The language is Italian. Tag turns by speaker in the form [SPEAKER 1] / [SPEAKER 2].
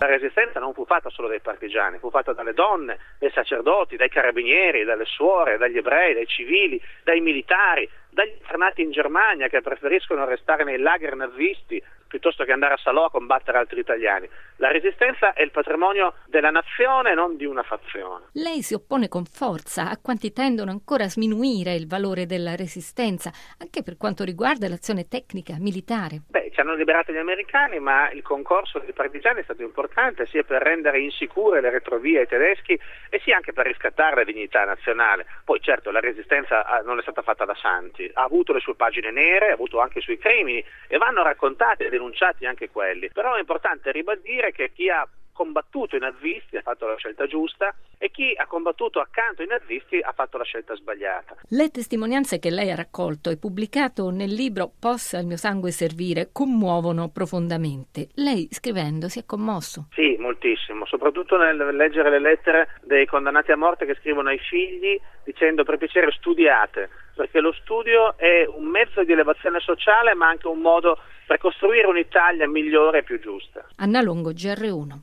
[SPEAKER 1] La resistenza non fu fatta solo dai partigiani, fu fatta dalle donne, dai sacerdoti, dai carabinieri, dalle suore, dagli ebrei, dai civili, dai militari, dagli internati in Germania che preferiscono restare nei lager nazisti piuttosto che andare a Salò a combattere altri italiani. La resistenza è il patrimonio della nazione, non di una fazione.
[SPEAKER 2] Lei si oppone con forza a quanti tendono ancora a sminuire il valore della resistenza, anche per quanto riguarda l'azione tecnica militare.
[SPEAKER 1] Beh, ci hanno liberato gli americani, ma il concorso dei partigiani è stato importante sia per rendere insicure le retrovie ai tedeschi e sia anche per riscattare la dignità nazionale. Poi certo la resistenza ah, non è stata fatta da santi, ha avuto le sue pagine nere, ha avuto anche i suoi crimini e vanno raccontati e denunciati anche quelli. Però è importante ribadire che chi ha combattuto i nazisti ha fatto la scelta giusta e chi ha combattuto accanto ai nazisti ha fatto la scelta sbagliata.
[SPEAKER 2] Le testimonianze che lei ha raccolto e pubblicato nel libro Possa il mio sangue servire commuovono profondamente. Lei scrivendo si è commosso?
[SPEAKER 1] Sì, moltissimo, soprattutto nel leggere le lettere dei condannati a morte che scrivono ai figli dicendo per piacere studiate, perché lo studio è un mezzo di elevazione sociale ma anche un modo per costruire un'Italia migliore e più giusta.
[SPEAKER 2] Anna Longo, GR1.